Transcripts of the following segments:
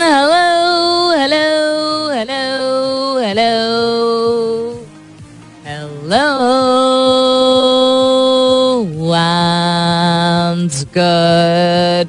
hello hello hello hello. Hello. And good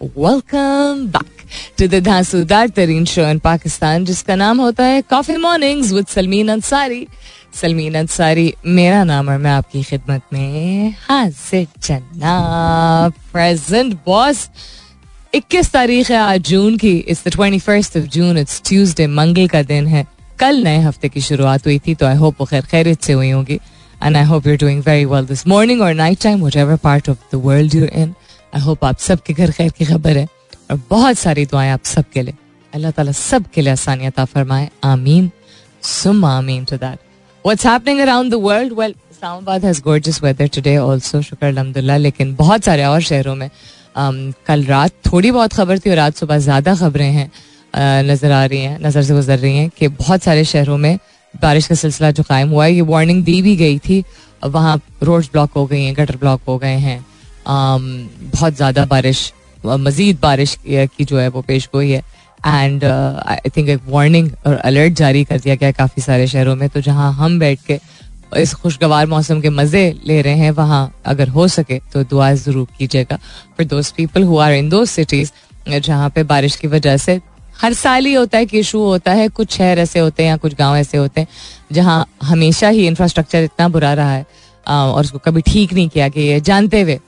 welcome back to the तरीन show in Pakistan जिसका नाम होता है coffee mornings with Salmeen Ansari Salmeen Ansari मेरा नाम और मैं आपकी खिदमत में हाजिर जनाब प्रेजेंट बॉस 21 तारीख है आज जून की it's the 21st of June it's Tuesday मंगल का दिन है। कल नए हफ़्ते की शुरुआत हुई थी तो आई होप वो खैर खैरियत से हुई होगी। And I hope you're doing very well this morning और night time whatever part of the world you're in I hope आप सबके घर खैर की खबर है और बहुत सारी दुआएँ आप सबके लिए। अल्लाह ताला सब के लिए आसानियत फरमाए। आमीन। सुम आमीन to that around the world well Islamabad has gorgeous weather today also शुक्र अल्हम्दुलिल्लाह लेकिन बहुत सारे और शहरों में um, कल रात थोड़ी बहुत खबर थी और आज सुबह ज़्यादा खबरें हैं uh, नज़र आ रही हैं नज़र से गुजर रही हैं कि बहुत सारे शहरों में बारिश का सिलसिला जो कायम हुआ है ये वार्निंग दी भी गई थी। वहाँ रोड्स ब्लॉक हो गई हैं गटर ब्लॉक हो गए हैं। बहुत ज़्यादा बारिश मजीद बारिश की जो है वो पेश गोई है। एंड आई थिंक एक वार्निंग और अलर्ट जारी कर दिया गया काफ़ी सारे शहरों में। तो जहाँ हम बैठ के इस खुशगवार मौसम के मज़े ले रहे हैं, वहाँ अगर हो सके तो दुआ ज़रूर कीजिएगा। For those people who are in दो सिटीज़ जहाँ पे बारिश की वजह से हर साल ही होता है कि इशू होता है। कुछ शहर ऐसे होते हैं या कुछ गाँव ऐसे होते हैं, जहाँ हमेशा ही इंफ्रास्ट्रक्चर इतना बुरा रहा है और उसको कभी ठीक नहीं किया कि ये जानते हुए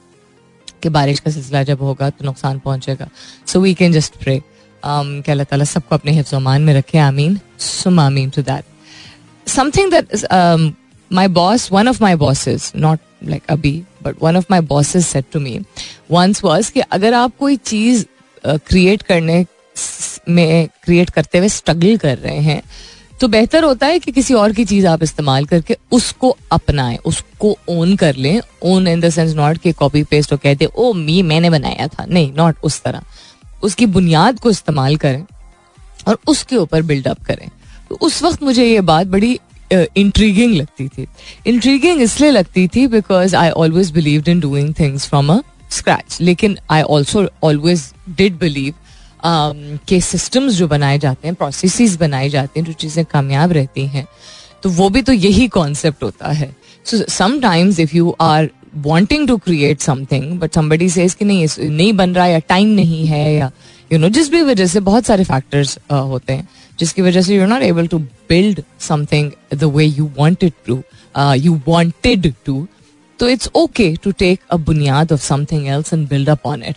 कि बारिश का सिलसिला जब होगा तो नुकसान पहुंचेगा। So we can just pray कि अल्लाह ताला सबको अपने हिफ्ज़ मान में रखे। आमीन। सुम आमीन to that something that my boss one of my bosses not like अभी but one of my bosses said to me once was कि अगर आप कोई चीज़ क्रिएट करने, में क्रिएट करते हुए स्ट्रगल कर रहे हैं तो बेहतर होता है कि किसी और की चीज़ आप इस्तेमाल करके उसको अपनाएँ, उसको ओन कर लें। Own in the sense not कि कॉपी पेस्ट और कहते, ओ मी मैंने बनाया था। नहीं नॉट उस तरह। उसकी बुनियाद को इस्तेमाल करें और उसके ऊपर बिल्डअप करें। तो उस वक्त मुझे ये बात बड़ी इंट्रीगिंग लगती थी। इंट्रीगिंग इसलिए लगती थी because I always believe in doing things from a scratch लेकिन I also always did believe के सिस्टम्स जो बनाए जाते हैं प्रोसेस बनाए जाते हैं जो चीज़ें कामयाब रहती हैं तो वो भी तो यही कॉन्सेप्ट होता है। So sometimes if you are wanting to create something but somebody says कि नहीं नहीं बन रहा या टाइम नहीं है या यू नो जिस भी वजह से बहुत सारे फैक्टर्स uh, होते हैं जिसकी वजह से you not able to build something the way you wanted to you wanted to तो it's okay to take a बुनियाद of something else and build up on it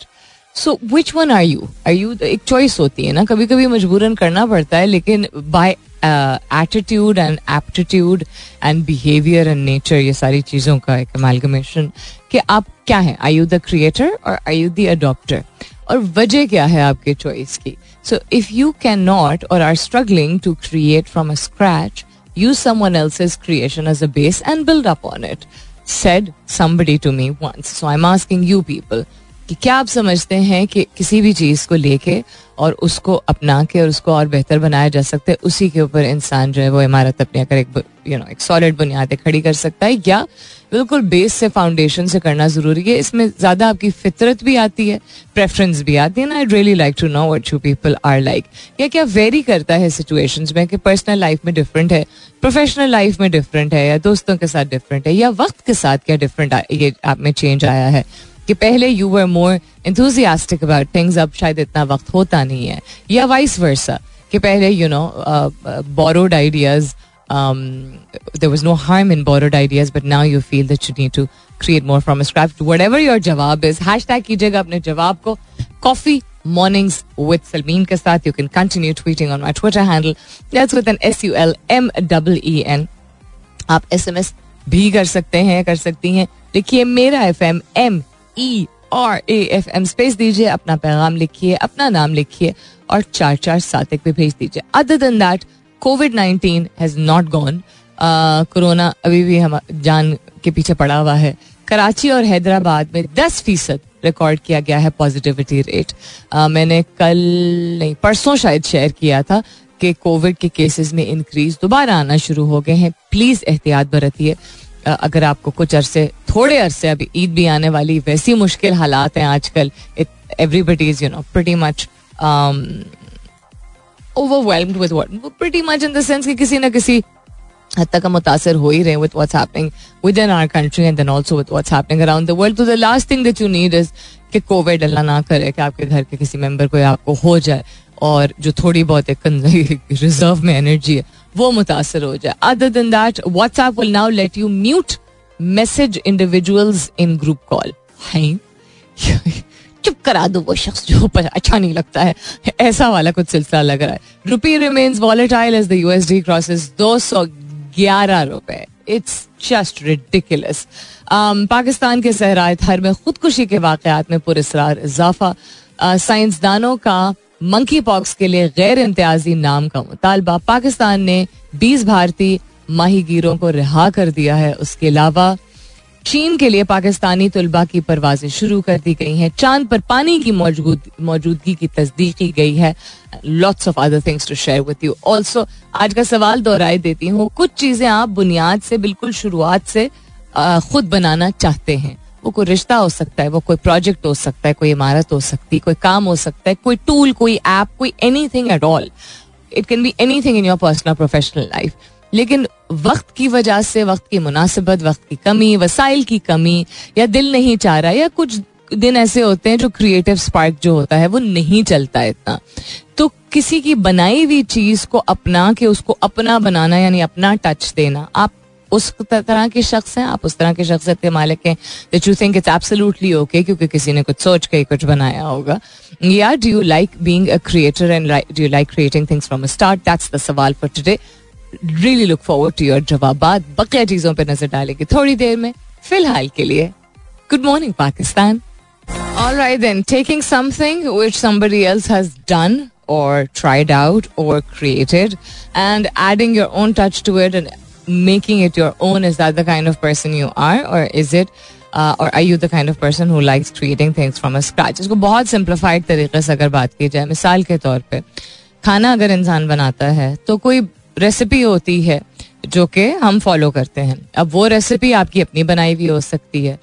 so which one are you are you एक choice होती है ना? कभी कभी मजबूरन करना पड़ता है, लेकिन by attitude and aptitude and behaviour and nature ये सारी चीज़ों का एक अमेलगमेशन कि आप क्या हैं? आई यू द क्रिएटर और आई यू द अडोप्टर और वजह क्या है आपके चॉइस की? So if you can not और are struggling to create from a scratch use someone else's creation as a base and build up on it. Said somebody to me once. So, i'm asking you people कि क्या आप समझते हैं कि किसी भी चीज़ को लेके और उसको अपना के और उसको और बेहतर बनाया जा सकता है, उसी के ऊपर इंसान जो है वो इमारत अपने अगर एक यू नो एक सॉलिड बुनियादें खड़ी कर सकता है या बिल्कुल बेस से फाउंडेशन से करना ज़रूरी है। इसमें ज़्यादा आपकी फितरत भी आती है प्रेफरेंस भी आती है ना। I really like to know what you people are like या क्या वेरी करता है सिचुएशंस में कि पर्सनल लाइफ में डिफरेंट है प्रोफेशनल लाइफ में डिफरेंट है, या दोस्तों के साथ डिफरेंट है, या वक्त के साथ क्या डिफरेंट ये आप में चेंज आया है? कि पहले you were more enthusiastic about things अब शायद इतना वक्त होता नहीं है या वाइस वर्सा कि पहले you know borrowed ideas there was no harm in borrowed ideas but now you feel that you need to create more from scrap whatever your जवाब इज़ हैश टैग कीजिएगा अपने जवाब को coffee mornings with Salmeen Kasat. You can continue tweeting on my Twitter handle. That's with an S-U-L-M-E-E-N. आप SMS भी कर सकते हैं, कर सकती हैं लिखिए मेरा FM M E R A F M space दीजिए, अपना पैगाम लिखिए, अपना नाम लिखिए और चार चार सात एक पे भेज दीजिए। Other than that Covid nineteen has not gone corona अभी भी हम जान के पीछे पड़ा हुआ है। कराची और हैदराबाद में दस फ़ीसद रिकॉर्ड किया गया है पॉजिटिविटी रेट मैंने कल नहीं, परसों शायद शेयर किया था कि कोविड के केसेस में इंक्रीज दोबारा आना शुरू हो गए हैं। प्लीज़ एहतियात बरतिए। अगर आपको कुछ अरसे, थोड़े अरसे अभी ईद भी आने वाली, वैसी मुश्किल हालात हैं आजकल everybody is you know pretty much overwhelmed with what pretty much in the sense कि किसी ना किसी हद तक हम मुतासर हो ही रहे with what's happening within our country and then also with what's happening around the world तो the last thing that you need is कि कोविड अल्लाह ना करे कि आपके घर के किसी मेंबर को आपको हो जाए और जो थोड़ी बहुत एक रिज़र्व में एनर्जी है वो मुतासर हो जाए। Other than that WhatsApp will now let you mute message individuals in group call चुप करा दो वो शख्स जो पर अच्छा नहीं लगता है। ऐसा वाला कुछ सिलसिला लग रहा है। Rupee remains volatile as the USD crosses दो सौ ग्यारह रुपए। इट्स जस्ट रिडिकुलस पाकिस्तान के सहराय थर में खुदकुशी के वाकत में पुरस्कार इजाफा। साइंसदानों का मंकी पॉक्स के लिए गैर इम्तियाजी नाम का मुतालबा पाकिस्तान ने 20 भारतीय माहीगीरों को रिहा कर दिया है। उसके अलावा चीन के लिए पाकिस्तानी तलबा की परवाजें शुरू कर दी गई हैं। चाँद पर पानी की मौजूद, मौजूदगी की तस्दीक की गई है। Lots of other things to share with you also आज का सवाल दोहराई देती हूँ। कुछ चीज़ें आप बुनियाद से, बिल्कुल शुरुआत से खुद बनाना चाहते हैं। वो कोई रिश्ता हो सकता है, वो कोई प्रोजेक्ट हो सकता है, कोई इमारत हो सकती है कोई काम हो सकता है, कोई टूल कोई ऐप कोई anything at all it can be anything in your personal professional life लेकिन वक्त की वजह से, वक्त की मुनासिबत, वक्त की कमी, वसाइल की कमी, या दिल नहीं चाह रहा, या कुछ दिन ऐसे होते हैं जो क्रिएटिव स्पार्क जो होता है, वो नहीं चलता इतना। तो किसी की बनाई हुई चीज़ को अपना के उसको अपना बनाना, यानी अपना टच देना, आप उस तरह के शख्स हैं आप उस तरह के शख्सियत के मालिक हैं that you think it's absolutely okay क्योंकि किसी ने कुछ सोच के कुछ बनाया होगा। या do you like being a creator and do you like creating things from start that's the सवाल for today really look forward to your जवाब बकिया चीज़ों पर नज़र डालेंगे थोड़ी देर में। फ़िलहाल के लिए good morning Pakistan. All right, then, taking something which somebody else has done or tried out or created and adding your own touch to it and making it your own, is that the kind of person you are? Or is it, or are you the kind of person who likes creating things from a scratch? इसको बहुत simplified तरीके से अगर बात की जाए मिसाल के तौर पे खाना अगर इंसान बनाता है तो कोई रेसिपी होती है जो कि हम फॉलो करते हैं अब वो रेसिपी आपकी अपनी बनाई हुई हो सकती है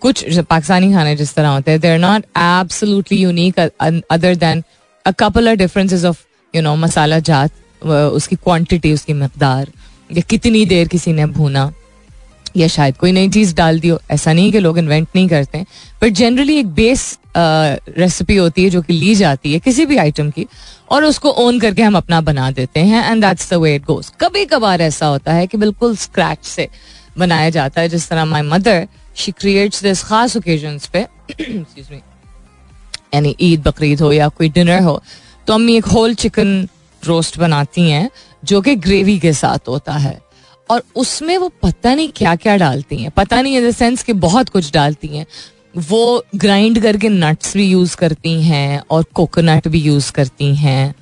कुछ पाकिस्तानी खाने जिस तरह होते हैं there not absolutely unique other than a couple of differences of you know masala जात उसकी क्वांटिटी उसकी मकदार या कितनी देर किसी ने भूना, या शायद कोई नई चीज़ डाल दी हो, ऐसा नहीं कि लोग इन्वेंट नहीं करते हैं। बट जनरली एक बेस रेसिपी होती है जो कि ली जाती है किसी भी आइटम की, और उसको ओन करके हम अपना बना देते हैं and that's the way it goes कभी कभार ऐसा होता है कि बिल्कुल स्क्रैच से बनाया जाता है, जिस तरह my mother she creates this खास ओकेजन पे यानी ईद, बकरीद हो या कोई डिनर हो तो अम्मी एक होल चिकन रोस्ट बनाती हैं जो कि ग्रेवी के साथ होता है। और उसमें वो पता नहीं क्या क्या डालती हैं। पता नहीं इन द सेंस कि बहुत कुछ डालती हैं। वो ग्राइंड करके नट्स भी यूज़ करती हैं और कोकोनट भी यूज़ करती हैं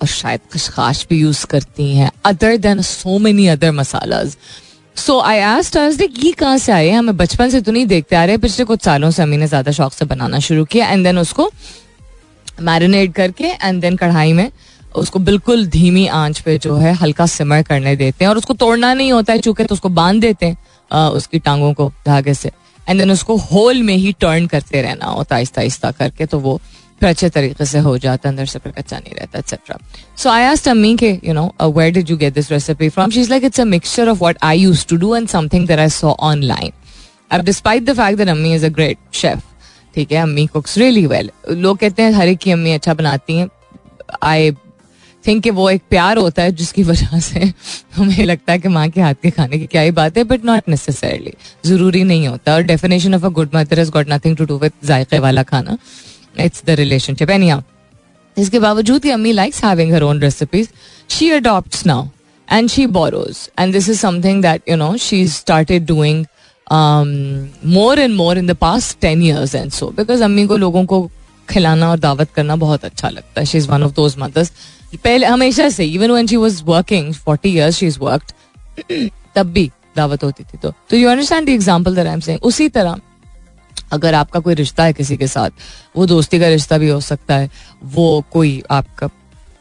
और शायद खशखाश भी यूज़ करती हैं other than so many other masalas so I asked ये कहाँ से आए हमें बचपन से तो नहीं देखते आ रहे, पिछले कुछ सालों से अम्मी ने ज़्यादा शौक से बनाना शुरू किया। एंड देन उसको मैरिनेट करके एंड देन कढ़ाई में उसको बिल्कुल धीमी आँच पे जो है हल्का सिमर करने देते हैं और उसको तोड़ना नहीं होता है चूँकि तो उसको बाँध देते हैं आ, उसकी टांगों को धागे से। एंड देन उसको होल में ही टर्न करते रहना होता आहिस्ता आहिस्ता करके तो वो फिर अच्छे तरीके से हो जाता अंदर से फिर कच्चा नहीं रहता एक्सेट्रा सो आई आस्ट अम्मी के you know where did you get this recipe from she is like it's a mixture of what I used to do and something that I saw online अब despite the fact that अम्मी is a great chef ठीक है अम्मी कुक्स really well लोग कहते हैं हर एक की अम्मी अच्छा बनाती हैं। आई थिंक कि वो एक प्यार होता है जिसकी वजह से हमें लगता है कि माँ के हाथ के खाने की क्या ही बात है बट नॉट नेसेसरली ज़रूरी नहीं होता। और definition of a good mother is got nothing to do with जायके वाला खाना. इट्स द रिलेशनशिप एनी इसके बावजूद ही अम्मी likes having her own recipes she adopt now and she borrows and this is something that you know she started doing more and more in the past ten years and so because अम्मी को लोगों को खिलाना और दावत करना बहुत अच्छा लगता है. She is one of those mothers पहले, हमेशा से even when she was working 40 years she is worked तब भी दावत होती थी तो। तो you understand the example that I am saying उसी तरह, अगर आपका कोई रिश्ता है किसी के साथ, वो दोस्ती का रिश्ता भी हो सकता है, वो कोई आपका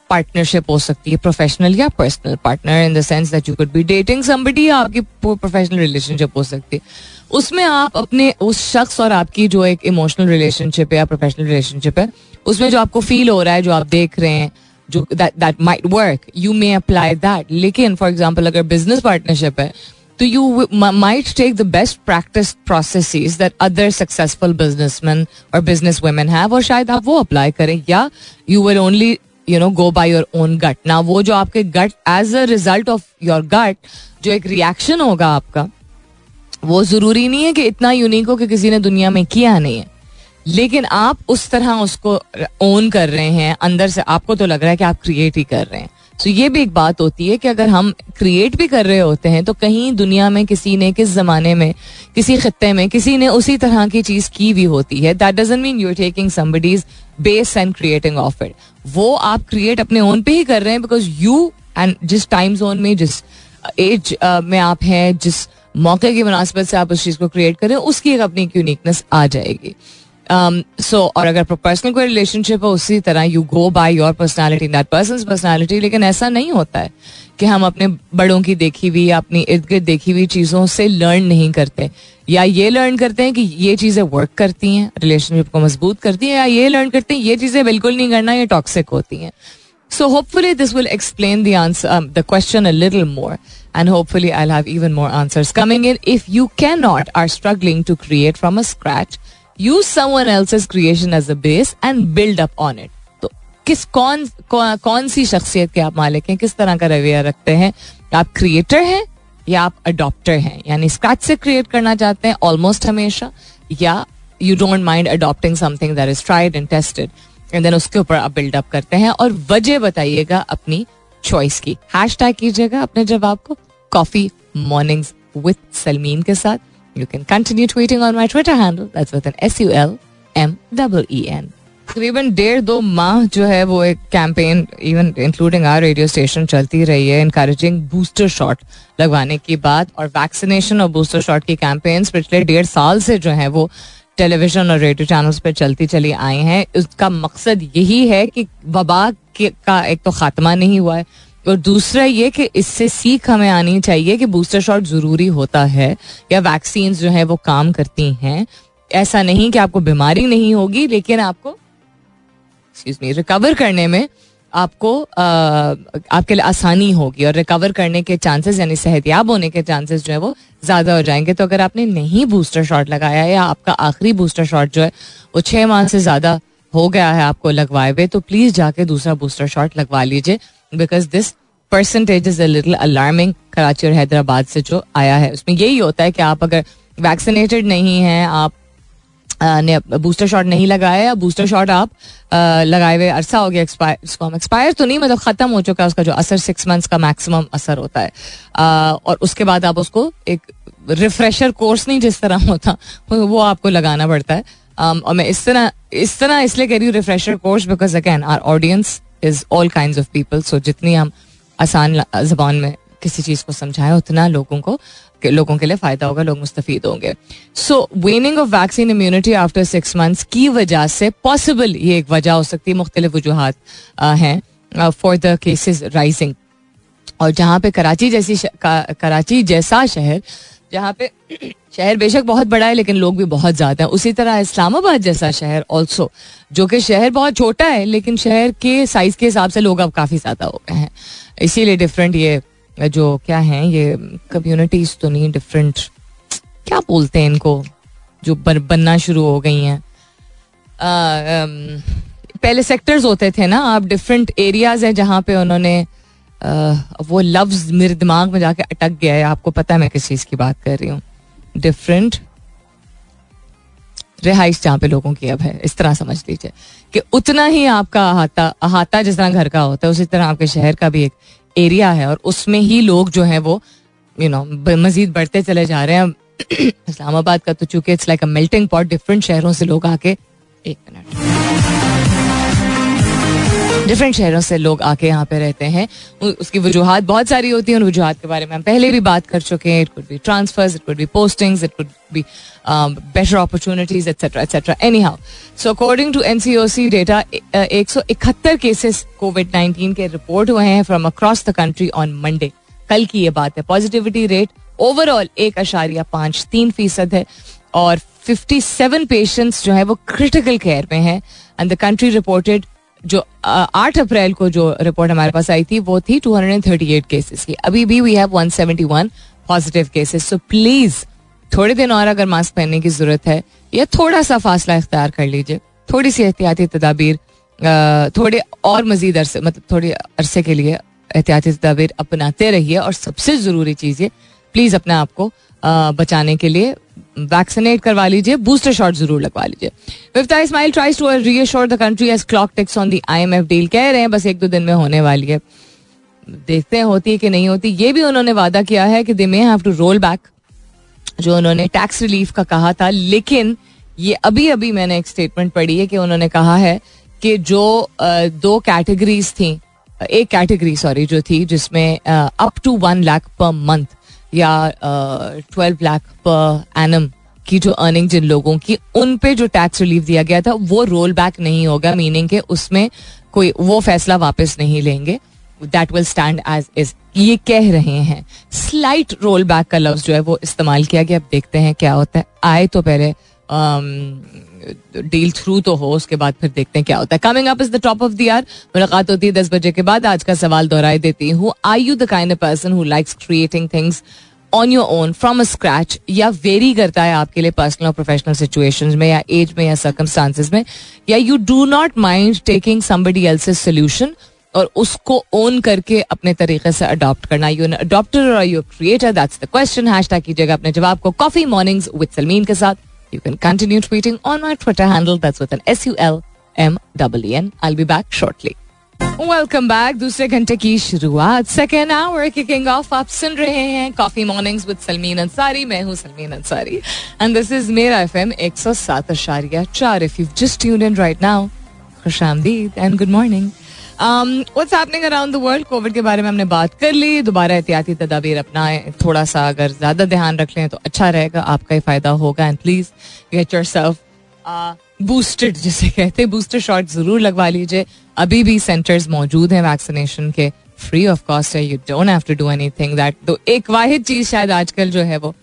पार्टनरशिप हो सकती है प्रोफेशनल या personal partner in the sense that you could be dating somebody या आपकी प्रोफेशनल रिलेशनशिप हो सकती है। उसमें आप अपने, उस शख्स और आपकी जो एक इमोशनल रिलेशनशिप है या प्रोफेशनल रिलेशनशिप है, उसमें जो आपको फील हो रहा है, जो आप देख रहे हैं जो that that might work you may apply that लेकिन फॉर एग्ज़ाम्पल अगर बिज़नेस पार्टनरशिप है तो you might take the best practice process that other successful businessman और बिज़नेस वुमेन हैव और शायद आप वो अप्लाई करें या you will only you know go by your own gut ना वो जो आपके gut as a result of your gut जो एक रिएक्शन होगा आपका वो ज़रूरी नहीं है कि इतना यूनिक हो कि किसी ने दुनिया में किया नहीं है लेकिन आप उस तरह उसको ओन कर रहे हैं, अंदर से आपको तो लग रहा है कि आप क्रिएट ही कर रहे हैं। सो so ये भी एक बात होती है कि अगर हम क्रिएट भी कर रहे होते हैं तो कहीं दुनिया में किसी ने किस जमाने में, किसी खत्ते में, किसी ने उसी तरह की चीज़ की भी होती है। That doesn't mean you taking somebody's base and creating of it वो आप क्रिएट अपने ओन पे ही कर रहे हैं बिकॉज़ यू एंड जिस टाइम जोन में, जिस एज में आप हैं, जिस मौके की मुनासिबत से आप उस चीज़ को क्रिएट करें उसकी एक अपनी यूनिकनेस आ जाएगी। सो um, और अगर पर्सनल कोई रिलेशनशिप है उसी तरह you go by your personality that person personality लेकिन ऐसा नहीं होता है कि हम अपने बड़ों की देखी हुई या अपनी इर्द गिर्द देखी हुई चीज़ों से लर्न नहीं करते या ये लर्न करते हैं कि ये चीज़ें वर्क करती हैं रिलेशनशिप को मज़बूत करती हैं या ये लर्न करते हैं ये चीज़ें बिल्कुल नहीं करना ये टॉक्सिक होती हैं so hopefully this will explain the question a little more and hopefully I'll have even more answers coming in. If you cannot are struggling to create from a scratch, use someone else's creation as a base and build up on it तो किस कौन कौन सी शख्सियत के आप मालिक हैं? किस तरह का रवैया रखते हैं? आप क्रिएटर हैं या आप अडॉप्टर हैं? यानी स्क्रैच से क्रिएट करना चाहते हैं ऑलमोस्ट हमेशा? या you don't mind adopting something that is tried and tested and then उसके ऊपर आप बिल्डअप करते हैं? और वजह बताइएगा अपनी चॉइस की। हैश टैग कीजिएगा अपने जवाब को। कॉफ़ी मॉर्निंग्स विथ सलमीन के साथ। You can continue tweeting on my Twitter handle. That's with an S U L M E E N. तकरीबन डेढ़ दो माह जो है वो एक campaign even including our radio station चलती रही है इनकरेजिंग बूस्टर शॉट लगवाने की बात और वैक्सीनेशन और बूस्टर शॉट की कैंपेन्स पिछले डेढ़ साल से जो है वो टेलीविज़न और रेडियो चैनल्स पर चलती चली आई हैं उसका मकसद यही है कि वबा का एक तो खात्मा नहीं हुआ है और दूसरा ये कि इससे सीख हमें आनी चाहिए कि बूस्टर शॉट ज़रूरी होता है या वैक्सीन जो है वो काम करती हैं। ऐसा नहीं कि आपको बीमारी नहीं होगी लेकिन आपको मी रिकवर करने में आपको आ, आपके लिए आसानी होगी और रिकवर करने के चांसेस यानी सेहतियाब होने के चांसेस जो है वो ज़्यादा हो जाएँगे। तो अगर आपने नहीं बूस्टर शॉट लगाया या आपका आखिरी बूस्टर शॉट जो है वो छह माह से ज़्यादा हो गया है आपको लगवाए हुए तो प्लीज़ जाके दूसरा बूस्टर शॉट लगवा लीजिए because this percentage is little alarming Karachi और हैदराबाद से जो आया है। उसमें यही होता है कि आप अगर वैक्सीनेटेड नहीं हैं आप ने बूस्टर शॉट नहीं लगाया या बूस्टर शॉट आप लगाए हुए अरसा हो गया एक्सपायर इसको हम एक्सपायर तो नहीं मतलब ख़त्म हो चुका है उसका जो असर सिक्स मंथ्स का मैक्सिमम असर होता है। आ, और उसके बाद आप उसको एक रिफ्रेशर कोर्स नहीं जिस तरह होता वो आपको लगाना पड़ता है। और मैं इस तरह इस तरह इसलिए कह रही हूँ refresher course because again our audience is all kind of people so जितनी हम आसान जबान में किसी चीज़ को समझाएँ, उतना लोगों को लोगों के लिए फ़ायदा होगा, लोग मुस्तफ़ होंगे। So waning of vaccine immunity after six months की वजह से पॉसिबल ये एक वजह हो सकती है, मुख्तलिफ़ वजूहत हैं फॉर द केसेस राइजिंग और जहाँ पे कराची जैसी कराची जैसा शहर, जहाँ पे शहर बेशक बहुत बड़ा है लेकिन लोग भी बहुत ज़्यादा हैं। उसी तरह इस्लामाबाद जैसा शहर ऑल्सो जो कि शहर बहुत छोटा है लेकिन शहर के साइज़ के हिसाब से लोग अब काफ़ी ज़्यादा हो गए हैं। इसीलिए डिफरेंट ये जो क्या है ये कम्युनिटीज तो नहीं डिफरेंट क्या बोलते हैं इनको जो बन, बनना शुरू हो गई हैं। पहले सेक्टर्स होते थे ना आप डिफरेंट एरियाज़ हैं जहाँ पे उन्होंने आ, वो लफ्ज मेरे दिमाग में जाके अटक गया है। आपको पता है मैं किस चीज़ की बात कर रही हूँ। डिफरेंट रिहाइश जहाँ पे लोगों की अब है। इस तरह समझ लीजिए कि उतना ही आपका अहाता अहाता जिस तरह घर का होता है, उसी तरह आपके शहर का भी एक एरिया है और उसमें ही लोग जो है वो यू नो मजीद बढ़ते चले जा रहे हैं। इस्लामाबाद का तो चूँकि it's like a melting pot different शहरों से लोग आके, एक मिनट डिफरेंट शहरों से लोग आके यहाँ पे रहते हैं। उसकी वजूहत बहुत सारी होती हैं, उन वजूहत के बारे में हम पहले भी बात कर चुके हैं। It could be transfers it could be postings it could be better opportunities etcetera etcetera anyhow so according to N C O C data एक सौ इकहत्तर केसेस कोविड नाइन्टीन के रिपोर्ट हुए हैं from across the country on Monday कल की ये बात है। पॉजिटिविटी रेट ओवरऑल एक अशारिया पाँच तीन फ़ीसद है और फिफ्टी सेवन पेशेंट्स जो है वो क्रिटिकल केयर में है। एंड द कंट्री रिपोर्टेड जो आठ अप्रैल को जो रिपोर्ट हमारे पास आई थी, वो थी 238 केसेस की। अभी भी we have 171 positive cases so please थोड़े दिन और अगर मास्क पहनने की ज़रूरत है, या थोड़ा सा फासला इख्तियार कर लीजिए। थोड़ी सी एहतियाती तदाबीर थोड़े और मजीद अरसे मतलब थोड़े अरसे के लिए एहतियाती तदाबीर अपनाते रहिए, और सबसे ज़रूरी चीज़ ये प्लीज़ अपने आप को बचाने के लिए वैक्सीनेट करवा लीजिए बूस्टर शॉट ज़रूर लगवा लीजिए। Miftah Ismail tries to reassure the country as clock ticks on the IMF deal कह रहे हैं, बस एक दो दिन में होने वाली है। देखते हैं, होती है कि नहीं होती। ये भी उन्होंने वादा किया है कि they may have to roll back जो उन्होंने टैक्स रिलीफ का कहा था। लेकिन ये अभी अभी मैंने एक स्टेटमेंट पढ़ी है कि उन्होंने कहा है कि जो दो कैटेगरीज थी, एक कैटेगरी सॉरी जो थी, जिसमें up to one lakh per month या ट्वेल्व लाख पर एनम की जो अर्निंग जिन लोगों की, उन पे जो टैक्स रिलीफ दिया गया था, वो रोल बैक नहीं होगा मीनिंग के उसमें कोई, वो फैसला वापस नहीं लेंगे। That will stand as is ये कह रहे हैं। स्लाइट रोल बैक का लफ्ज जो है, वो इस्तेमाल किया गया। अब देखते हैं क्या होता है। आए तो पहले डील थ्रू तो हो, उसके बाद फिर देखते हैं क्या होता है। Coming up is the top of the मुलाकात होती है दस बजे के बाद। आज का सवाल दोहराई देती हूँ। I you the kind person who likes creating things on your own from a scratch या वेरी करता है आपके लिए पर्सनल और प्रोफेशनल सिचुएशन में, या एज में, या सर्कमस्टांसिस में? या you do not mind taking somebody else solution और उसको ओन करके अपने तरीके से अडॉप्ट करना। यू अडॉप्टर और you creator that's the question hashtag कीजिएगा अपने जवाब को। कॉफ़ी मॉर्निंग्स विद सलमीन के साथ। You can continue tweeting on my Twitter handle. That's with an S U L M E N. I'll be back shortly. Welcome back दूसरे घंटे की शुरुआत सेकेंड आवर किकिंग ऑफ़ आप सुन रहे हैं coffee mornings with Salmeen Ansari मैं हूँ Salmeen Ansari and this is Mera FM 107 अशारिया चार if you just tuned in right now खुशामदीद and good morning what's happening around the world covid के बारे में हमने बात कर ली दोबारा एहतियाती तदाबीर अपनाएँ थोड़ा सा अगर ज़्यादा ध्यान रख लें तो अच्छा रहेगा आपका ही फ़ायदा होगा and please get yourself boosted जिसे कहते हैं बूस्टर शॉट ज़रूर लगवा लीजिए। अभी भी सेंटर्स मौजूद हैं वैक्सीनेशन के फ्री ऑफ़ कॉस्ट है you don't have to do anything that तो एक वाहिद चीज़ शायद आजकल जो है वो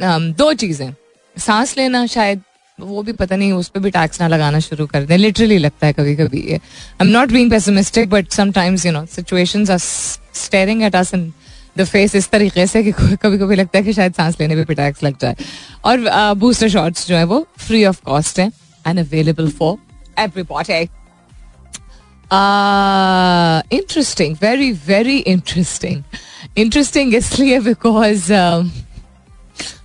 um, दो चीज़ें। सांस लेना शायद वो भी पता नहीं, उस पर भी टैक्स ना लगाना शुरू कर दें। लिटरली लगता है कभी कभी ये। I am not being pessimistic but sometimes you know situations are staring at us in the face इस तरीके से कि कभी कभी लगता है कि शायद सांस लेने पे भी टैक्स लग जाए। और बूस्टर शॉट्स जो है वो फ्री ऑफ़ कॉस्ट है and available for every everybody interesting very very interesting interesting इसलिए बिकॉज़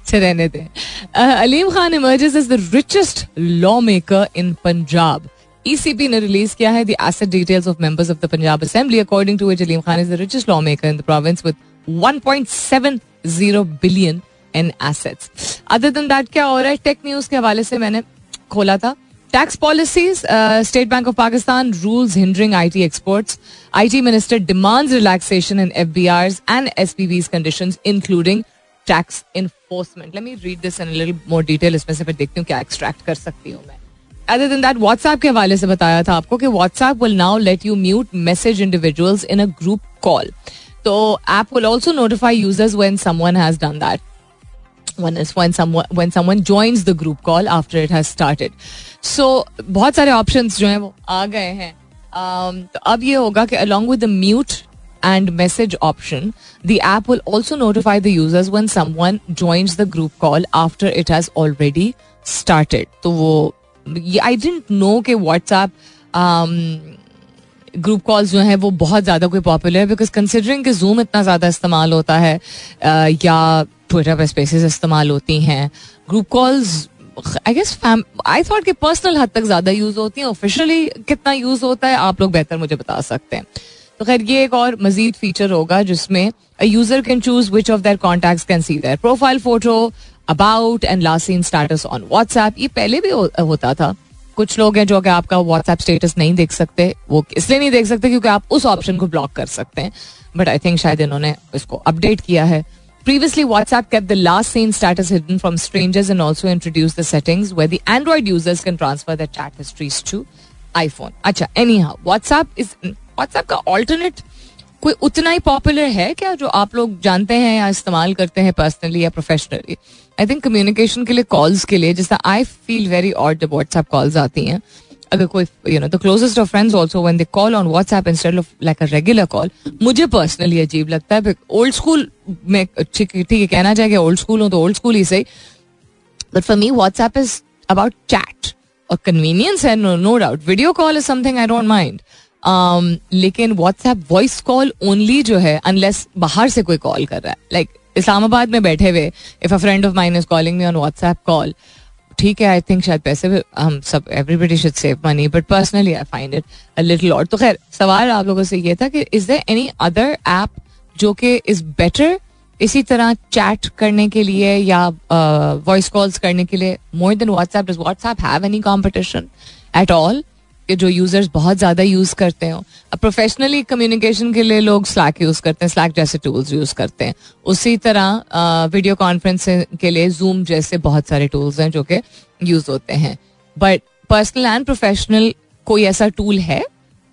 अच्छे रहने दें। Aleem Khan emerges is the richest lawmaker in Punjab ECB ने रिलीज़ किया है asset details of members of the Punjab assembly according to which Aleem Khan is the richest lawmaker in the province with 1.70 billion in assets other than that क्या हो रहा है? Tech news के हवाले से मैंने खोला था। Tax policies state bank of Pakistan rules hindering IT exports IT minister demands relaxation in FBR's and SBP's conditions including tax enforcement let me read this in little more detail इसमें से फिर देखती हूँ क्या एक्सट्रैक्ट कर सकती हूँ मैं. अदर देन दैट व्हाट्सएप के हवाले से बताया था आपको कि WhatsApp will now let you mute message individuals in a group call तो app will also notify users when someone has done that when is when someone when someone joins the group call after it has started. So बहुत सारे options जो हैं वो आ गए हैं. Um, तो अब ये होगा कि along with the mute and message option, the app will also notify the users when someone joins the group call after it has already started. तो वो I didn't know कि WhatsApp ग्रुप कॉल्स जो है वो बहुत ज़्यादा कोई popular है बिकॉज़ कंसिडरिंग कि जूम इतना ज़्यादा इस्तेमाल होता है uh, या ट्विटर पर स्पेसिस इस्तेमाल होती हैं group calls I guess I thought कि पर्सनल हद तक ज़्यादा यूज़ होती हैं ऑफिशियली कितना यूज़ होता है आप लोग बेहतर मुझे बता सकते हैं तो खैर ये एक और मजीद फीचर होगा जिसमें user can choose which of their contact can see their profile photo about and last seen status on WhatsApp ये पहले भी हो, होता था। कुछ लोग हैं जो कि आपका व्हाट्सएप स्टेटस नहीं देख सकते वो इसलिए नहीं देख सकते क्योंकि आप उस ऑप्शन को ब्लॉक कर सकते हैं। बट आई थिंक शायद इन्होंने इसको अपडेट किया है। Previously, WhatsApp kept the last seen status hidden from strangers and also introduced the settings where the Android users can transfer their chat histories to iPhone. अच्छा, anyhow, WhatsApp is WhatsApp का alternate? कोई उतना ही popular है क्या जो आप लोग जानते हैं या इस्तेमाल करते हैं पर्सनली या प्रोफेशनली आई थिंक कम्युनिकेशन के लिए कॉल्स के लिए, जैसा आई फील वेरी ऑड जब व्हाट्सएप कॉल्स आती हैं। अगर कोई you know the closest of friends also when they call on WhatsApp instead of like a regular call मुझे पर्सनली अजीब लगता है। ओल्ड स्कूल में, ठीक है, कहना चाहिए ओल्ड स्कूल हो तो ओल्ड स्कूल ही सही। But for me WhatsApp is about chat और कन्वीनियंस है no no doubt video call is something I don't mind लेकिन व्हाट्सएप वॉइस कॉल ओनली जो है अनलेस बाहर से कोई कॉल कर रहा है। लाइक इस्लामाबाद में बैठे हुए if a friend of mine is calling me on WhatsApp call ठीक है आई थिंक शायद पैसे हम सब everybody should save money but personally I find it a little और तो खैर सवाल आप लोगों से ये था कि is there any other app जो कि इज़ बेटर इसी तरह चैट करने के लिए या वॉइस uh, कॉल्स करने के लिए more than WhatsApp does WhatsApp have any competition at all जो यूज़र्स बहुत ज़्यादा यूज़ करते हो। अब प्रोफेशनली कम्युनिकेशन के लिए लोग स्लैक यूज़ करते हैं स्लैक जैसे टूल्स यूज़ करते हैं। उसी तरह वीडियो कॉन्फ्रेंसिंग के लिए जूम जैसे बहुत सारे टूल्स हैं जो कि यूज़ होते हैं। बट पर्सनल एंड प्रोफेशनल कोई ऐसा टूल है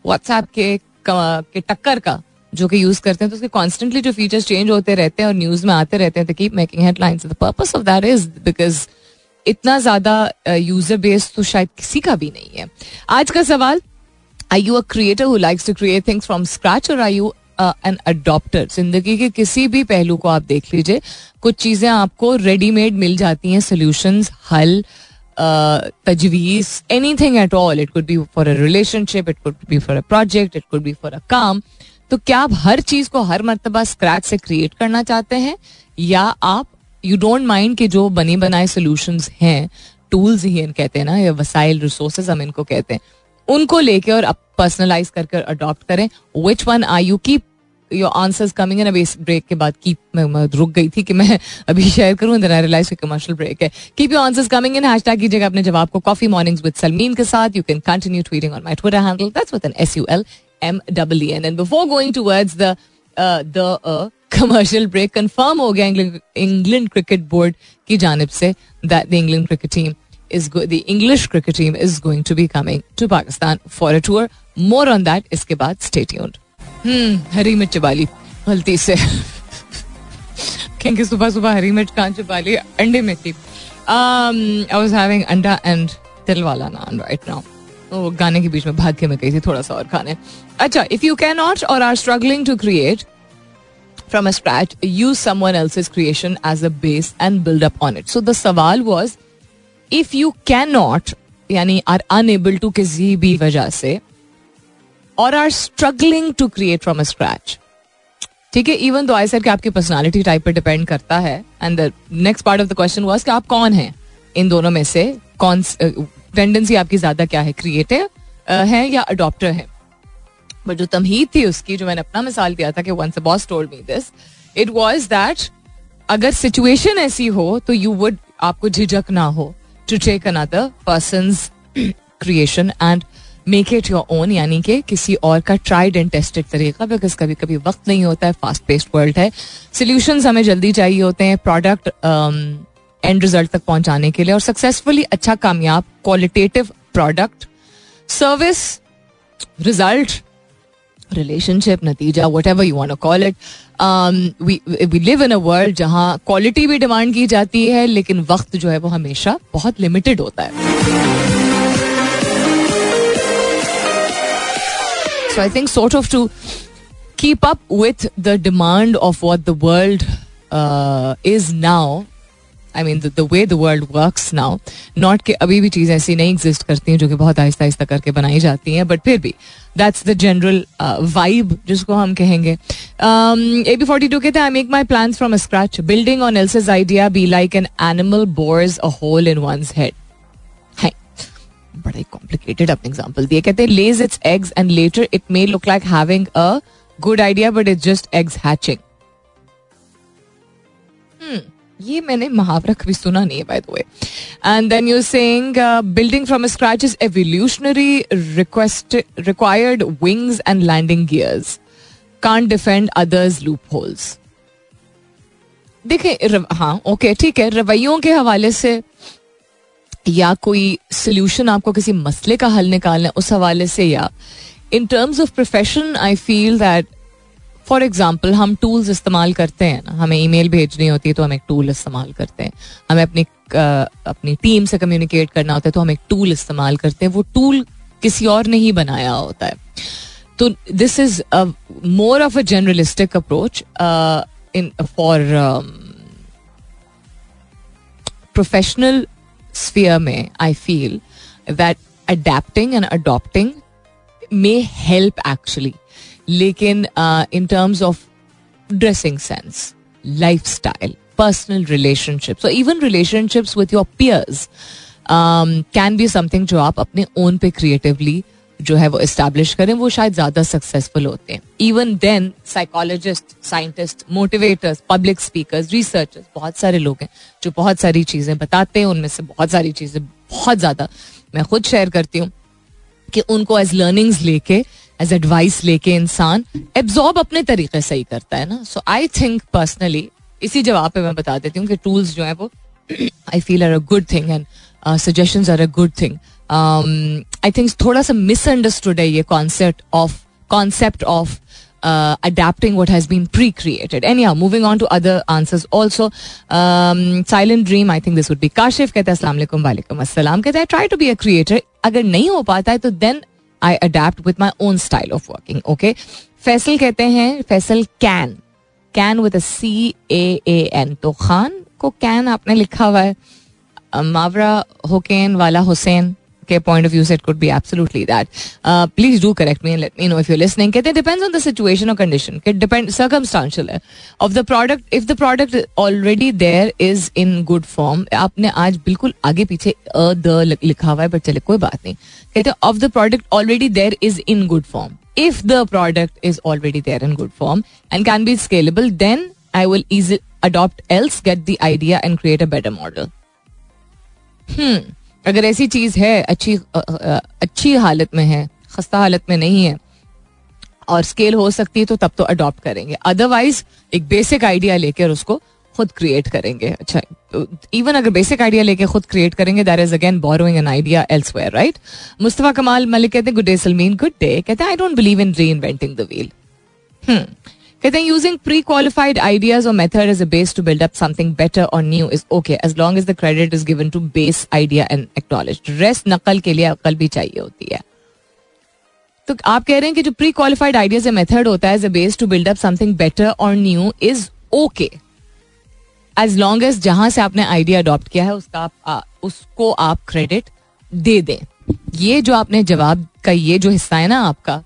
व्हाट्सएप के, के टक्कर का जो कि यूज़ करते हैं तो उसके कॉन्स्टेंटली जो फीचर्स चेंज होते रहते हैं और न्यूज़ में आते रहते हैं तो keep making headlines the purpose of that is because इतना ज़्यादा यूज़र बेस तो शायद किसी का भी नहीं है। आज का सवाल I you a creator who likes to create things from scratch और आई यू एन अडॉप्टर ज़िंदगी के किसी भी पहलू को आप देख लीजिए, कुछ चीज़ें आपको रेडीमेड मिल जाती हैं सोल्यूशन हल तजवीज anything at all it could be for a relationship it could be for a project it could be for a काम. तो क्या आप हर चीज़ को हर मरतबा स्क्रैच से क्रिएट करना चाहते हैं? या आप यू डोंट माइंड कि जो बने बनाए सोल्यूशन हैं टूल्स ही इन कहते हैं ना, या वसाइल रिसोर्सेज हम इनको कहते हैं, उनको लेके और पर्सनलाइज करके अडॉप्ट करें which one I you keep your answers coming in अभी ब्रेक के बाद कीप रुक गई थी कि मैं अभी शेयर करूँ then I realize commercial break है। Keep your answers coming in hashtag कीजिएगा अपने जवाब को। कॉफ़ी मॉर्निंग्स विद सलमीन के साथ। You can continue tweeting on my Twitter handle that's with N S U L M W N and before going towards the the commercial break confirm हो गया England cricket board की जानब से that the England cricket team go- the English cricket team is going to be coming to Pakistan for a tour. More on that इसके बाद tuned. Hmm, हरी मिर्च वाली गलती से क्योंकि सुबह सुबह हरी मिर्च कहाँ छुपा ली अंडे में थी I was having अंडा and तिल वाला नान right now. वो गाने के बीच में भाग के मैं गई थी थोड़ा सा और खाने अच्छा इफ़ यू कैन नॉट और are struggling to create from a scratch use someone else is creation as a base and build up on it so the सवाल was if you can not यानी are unable to किसी भी वजह से और are struggling to create from a scratch ठीक है even though आई sir कि आपकी पर्सनालिटी टाइप पर डिपेंड करता है and the next part of the question was कि आप कौन है? इन दोनों में से कौन टेंडेंसी आपकी ज़्यादा क्या है? क्रिएटिव है या अडॉप्टर है? बट जो तमहीद थी उसकी, जो मैंने अपना मिसाल दिया था कि once boss told me this it was that अगर सिचुएशन ऐसी हो तो यू वुड आपको झिझक ना हो to take another person creation and make it your own यानी कि किसी और का ट्राइड एंड टेस्टेड तरीका बिकॉज़ कभी कभी वक्त नहीं होता है फास्ट पेस्ड वर्ल्ड है। सोल्यूशन हमें जल्दी चाहिए होते हैं प्रोडक्ट एंड रिज़ल्ट तक पहुँचाने के लिए, और सक्सेसफुली अच्छा कामयाब qualitative product service result relationship नतीजा whatever you want call it we live in a world जहाँ क्वालिटी भी डिमांड की जाती है, लेकिन वक्त जो है वो हमेशा बहुत लिमिटेड होता है। So I think sort of to keep up with the demand of what the world is now I mean the way the world work now not कि अभी भी चीज़ें ऐसी नहीं एग्जिस्ट करती हैं जो कि बहुत आहिस्ता आहिस्ता करके बनाई जाती हैं बट फिर भी दैट्स द जनरल वाइब जिसको हम कहेंगे। ए बी फोर्टी टू कहते हैं I make my plan from scratch building on else's idea be like an animal bores a hole in one's head बड़ा कॉम्प्लिकेटेड अपने एग्ज़ाम्पल दिए। कहते हैं lays its eggs and later it may look like having a good idea but it's just eggs hatching ये मैंने मुहावरा कभी सुना नहीं है by the way and then you saying building from scratch is evolutionary request required wings and landing gears can't defend others loopholes देखिए हाँ okay ठीक है, रवैयों के हवाले से या कोई सोल्यूशन आपको किसी मसले का हल निकालना उस हवाले से या. In terms of profession I feel that for example हम टूल्स इस्तेमाल करते हैं ना, हमें ईमेल भेजनी होती है तो हम एक टूल इस्तेमाल करते हैं। हमें अपनी अपनी टीम से कम्युनिकेट करना होता है तो हम एक टूल इस्तेमाल करते हैं। वो टूल किसी और ने ही बनाया होता है। तो this is more of a journalistic approach in for professional sphere में I feel that adapting and adopting may help actually लेकिन in terms of dressing sense lifestyle personal relationship even relationships with your peers can be something जो आप अपने own पे creatively जो है वो establish करें, वो शायद ज़्यादा सक्सेसफुल होते हैं. Even then psychologist scientist motivators public speakers researchers बहुत सारे लोग हैं जो बहुत सारी चीज़ें बताते हैं, उनमें से बहुत सारी चीज़ें बहुत ज़्यादा मैं खुद शेयर करती हूँ कि उनको एज लर्निंग्स लेके एज एडवाइस लेके इंसान एब्जॉर्ब अपने तरीके से ही करता है ना सो आई थिंक पर्सनली इसी जवाब पे मैं बता देती हूँ कि टूल्स जो है वो I feel are a good thing and suggestion are a good thing I think थोड़ा सा मिसअंडरस्टूड है ये concept of concept of uh, adapting what has been pre-created. Anyhow, moving on to other answers also. Um, silent dream, I think this would be Kashif कहते हैं वालेकुम वालेकुम अस्सलाम कहते हैं try to be a creator. अगर नहीं हो पाता है तो then I adapt with my own style of working okay Faisal कहते हैं Faisal can can with C A N तो खान को कैन आपने लिखा हुआ है। मावरा, हुकैन, वाला हुसैन। के पॉइंट ऑफ़ व्यू से it could be absolutely that please do correct me and let me know if you listening कहते हैं डिपेंड्स ऑन द सिचुएशन और कंडीशन के डिपेंड सर्कमस्टांशियल है of the product if the product already there is in good form आपने आज बिल्कुल आगे पीछे अ द लिखा हुआ है बट चले कोई बात नहीं कहते हैं of the product already there is in good form if the product is already there in good form and can be scalable, then I will easily adopt else, get the idea and create a better model. Hmm. अगर ऐसी चीज़ है, अच्छी अच्छी हालत में है, खस्ता हालत में नहीं है, और स्केल हो सकती है तो तब तो अडॉप्ट करेंगे। अदरवाइज़ एक बेसिक आइडिया लेकर उसको खुद क्रिएट करेंगे। अच्छा इवन अगर बेसिक आइडिया लेके खुद क्रिएट करेंगे there is again borrowing an idea elsewhere right Mustafa Kamal Malik कहते हैं good day Salmeen good day कहते हैं आई डोंट बिलीव इन री इन्वेंटिंग द व्हील कहते हैं यूजिंग प्री क्वालिफाइड आइडियाज़ और method is a base to build up something better और new is okay as long as the credit is given to base idea and acknowledge rest नकल के लिए अकल भी चाहिए होती है तो आप कह रहे हैं कि जो प्री क्वालिफाइड आइडियाज़ मेथड होता है as a base to build up something better और new is okay as long as जहाँ से आपने आइडिया अडॉप्ट किया है उसका आप, आ, उसको आप क्रेडिट दे दें। ये जो आपने जवाब का ये जो हिस्सा है ना आपका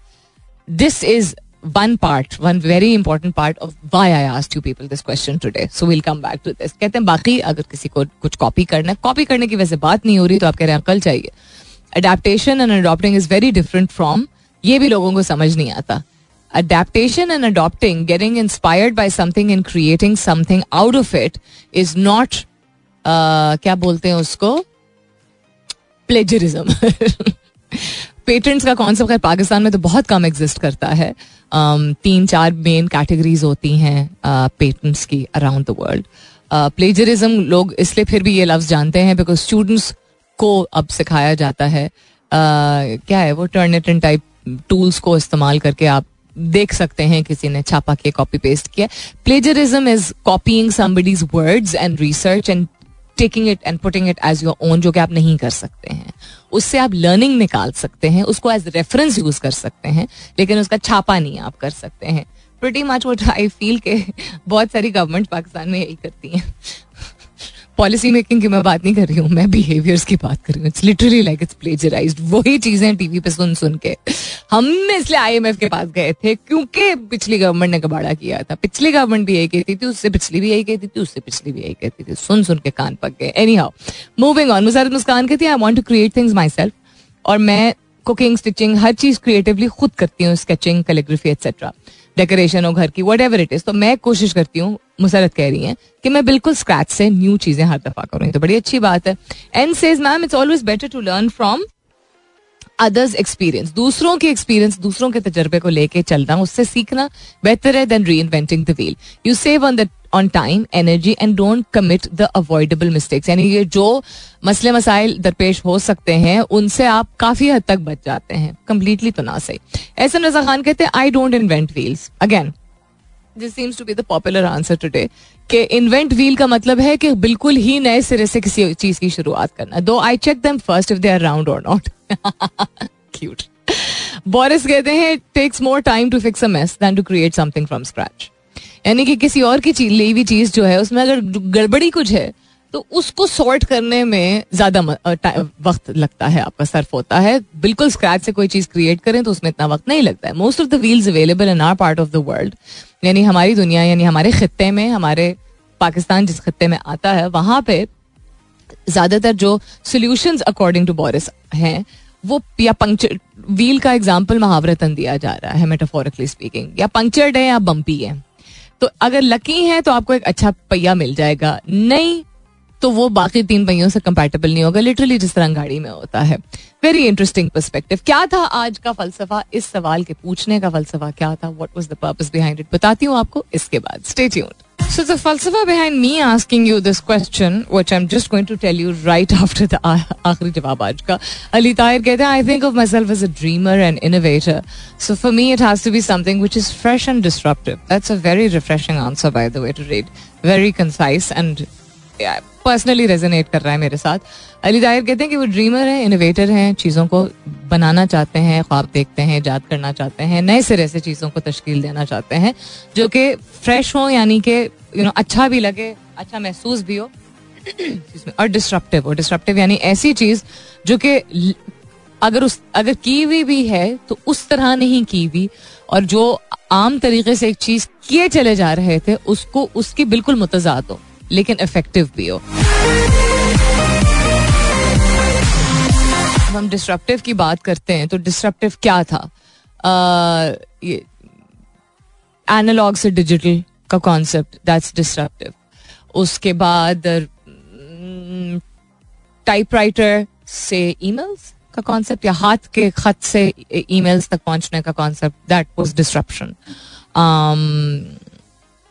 this is one part one very important part of why I asked you people this question today so will come back to this कहते हैं बाकी अगर किसी को कुछ कॉपी करना है कॉपी करने की वैसे बात नहीं हो रही तो आप कह रहे हैं कल चाहिए adaptation and adopting is very different from ये भी लोगों को समझ नहीं आता। Adaptation adopting, getting inspired by something and creating something out of it is not uh, क्या बोलते हैं उसको? प्लेजरिज्म पेटेंट्स का कॉन्सेप्ट खैर पाकिस्तान में तो बहुत कम एग्जिस्ट करता है। Um, तीन चार मेन कैटेगरीज होती हैं पेटेंट्स uh, की अराउंड द वर्ल्ड प्लेजरिज्म लोग इसलिए फिर भी ये लफ्ज जानते हैं बिकॉज़ स्टूडेंट्स को अब सिखाया जाता है। Uh, क्या है वो टर्नेटन टाइप टूल्स को इस्तेमाल करके आप देख सकते हैं किसी ने छापा के कॉपी पेस्ट किया। Plagiarism is copying somebody's words and research and taking it and putting it as your own जो कि आप नहीं कर सकते हैं। उससे आप लर्निंग निकाल सकते हैं, उसको एज रेफरेंस यूज़ कर सकते हैं, लेकिन उसका छापा नहीं आप कर सकते हैं। Pretty much what I feel के बहुत सारी गवर्नमेंट पाकिस्तान में यही करती हैं। पॉलिसी मेकिंग की मैं बात नहीं कर रही हूँ, मैं बिहेवियर्स की बात कर रही हूँ। It's literally like it's plagiarise वही चीज़ें टीवी पे सुन सुन के। हम इसलिए आईएमएफ के पास गए थे क्योंकि पिछली गवर्नमेंट ने कबाड़ा किया था। पिछली गवर्नमेंट भी यही कहती थी, उससे पिछली भी यही कहती थी, उससे पिछली भी यही कहती थी। सुन सुन के कान पक गए। Anyhow moving on Musarrat Muskan कहती है I want to create things myself और मैं कुकिंग स्टिचिंग हर चीज़ क्रिएटिवली खुद करती हूँ स्केचिंग कैलीग्राफी एक्सेट्रा डेकोरेशन हो घर की वट एवर इट इज़ तो मैं कोशिश करती हूँ मुसरत कह रही हैं कि मैं बिल्कुल स्क्रैच से न्यू चीज़ें हर दफ़ा करूँ तो बड़ी अच्छी बात है। And says ma'am it's always better to learn from others experience दूसरों के एक्सपीरियंस दूसरों के तजर्बे को लेके चलना, उससे सीखना बेहतर है than reinventing the wheel you save on the on time energy and don't commit the avoidable mistakes यानी ये जो मसले मसाइल दरपेश हो सकते हैं, उनसे आप काफ़ी हद तक बच जाते हैं। कंप्लीटली तो ना सही। एम रजा खान कहते हैं I don't invent wheels again this seems to be the popular answer today कि इन्वेंट व्हील का मतलब है कि बिल्कुल ही नए सिरे से किसी चीज़ की शुरुआत करना। Though I check them first if they are round or not cute Boris कहते हैं takes more time to fix a mess than to create something from scratch यानी कि किसी और की ली हुई चीज़ जो है, उसमें अगर गड़बड़ी कुछ है तो उसको सॉर्ट करने में ज़्यादा वक्त लगता है, आपका सर्फ होता है। बिल्कुल स्क्रैच से कोई चीज़ क्रिएट करें तो उसमें इतना वक्त नहीं लगता है। Most of the wheels available in our part of the world यानी हमारी दुनिया, यानी हमारे खत्ते में, हमारे पाकिस्तान जिस खत्ते में आता है, वहाँ पे ज़्यादातर जो सोल्यूशन अकॉर्डिंग टू बोरिस हैं, वो या पंक्चर व्हील का एग्ज़ाम्पल महावरतन दिया जा रहा है मेटाफोरिकली स्पीकिंग या पंक्चर्ड है या बम्पी है। तो अगर लकी है तो आपको एक अच्छा पहिया मिल जाएगा। नहीं तो वो बाकी तीन पहियों से कंपेटेबल नहीं होगा लिटरली जिस तरह गाड़ी में होता है वेरी इंटरेस्टिंग परस्पेक्टिव क्या था आज का फलसफा इस सवाल के पूछने का फलसफा क्या था what was the purpose behind it बताती हूँ आपको इसके बाद stay tuned So the falsafa behind me asking you this question, which I'm just going to tell you right after the आखिरी जवाब आज का अली ताहिर कहते हैं I think of myself as a dreamer and innovator. So for me it has to be something which is fresh and disruptive. That's a very refreshing answer by the way to read. Very concise and personally resonate कर रहा है मेरे साथ। अली दायर कहते हैं कि वो ड्रीमर हैं इनोवेटर हैं, चीज़ों को बनाना चाहते हैं, ख्वाब देखते हैं, याद करना चाहते हैं, नए सिरे से चीज़ों को तश्कील देना चाहते हैं, जो कि फ्रेश हो, यानी कि यू नो अच्छा भी लगे अच्छा महसूस भी हो और डिस्ट्रप्टिव हो। डिस्ट्रप्टिव यानी ऐसी चीज़ जो कि अगर उस, अगर की हुई भी है तो उस तरह नहीं की हुई और जो आम तरीके से एक चीज़ किए चले जा रहे थे, उसको, उसकी बिल्कुल मुतजाद हो। लेकिन इफ़ेक्टिव भी हो। हम डिस्ट्रप्टिव की बात करते हैं तो डिस्ट्रप्टिव क्या था? एनालॉग से डिजिटल का कॉन्सेप्ट दैट्स डिस्ट्रप्टिव उसके बाद टाइपराइटर से ईमेल्स का कॉन्सेप्ट या हाथ के खत से ईमेल्स तक पहुँचने का concept that was disruption